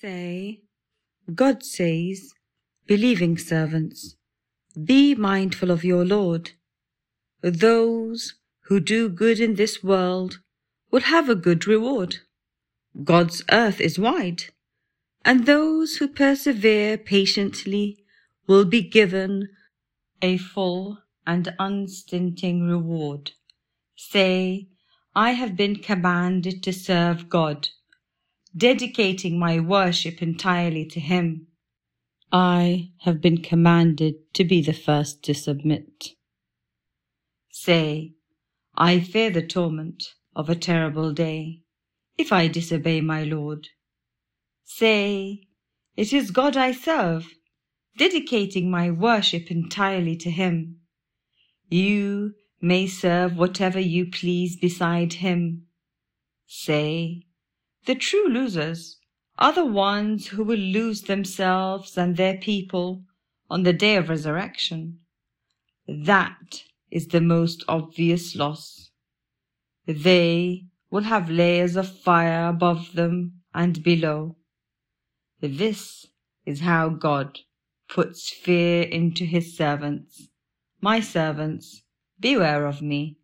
Say, God says, believing servants, be mindful of your Lord. Those who do good in this world will have a good reward. God's earth is wide, and those who persevere patiently will be given a full and unstinting reward. Say, I have been commanded to serve God, dedicating my worship entirely to Him. I have been commanded to be the first to submit. Say, I fear the torment of a terrible day if I disobey my Lord. Say, it is God I serve, dedicating my worship entirely to Him. You may serve whatever you please beside Him. Say, the true losers are the ones who will lose themselves and their people on the day of resurrection. That is the most obvious loss. They will have layers of fire above them and below. This is how God puts fear into his servants. My servants, beware of me.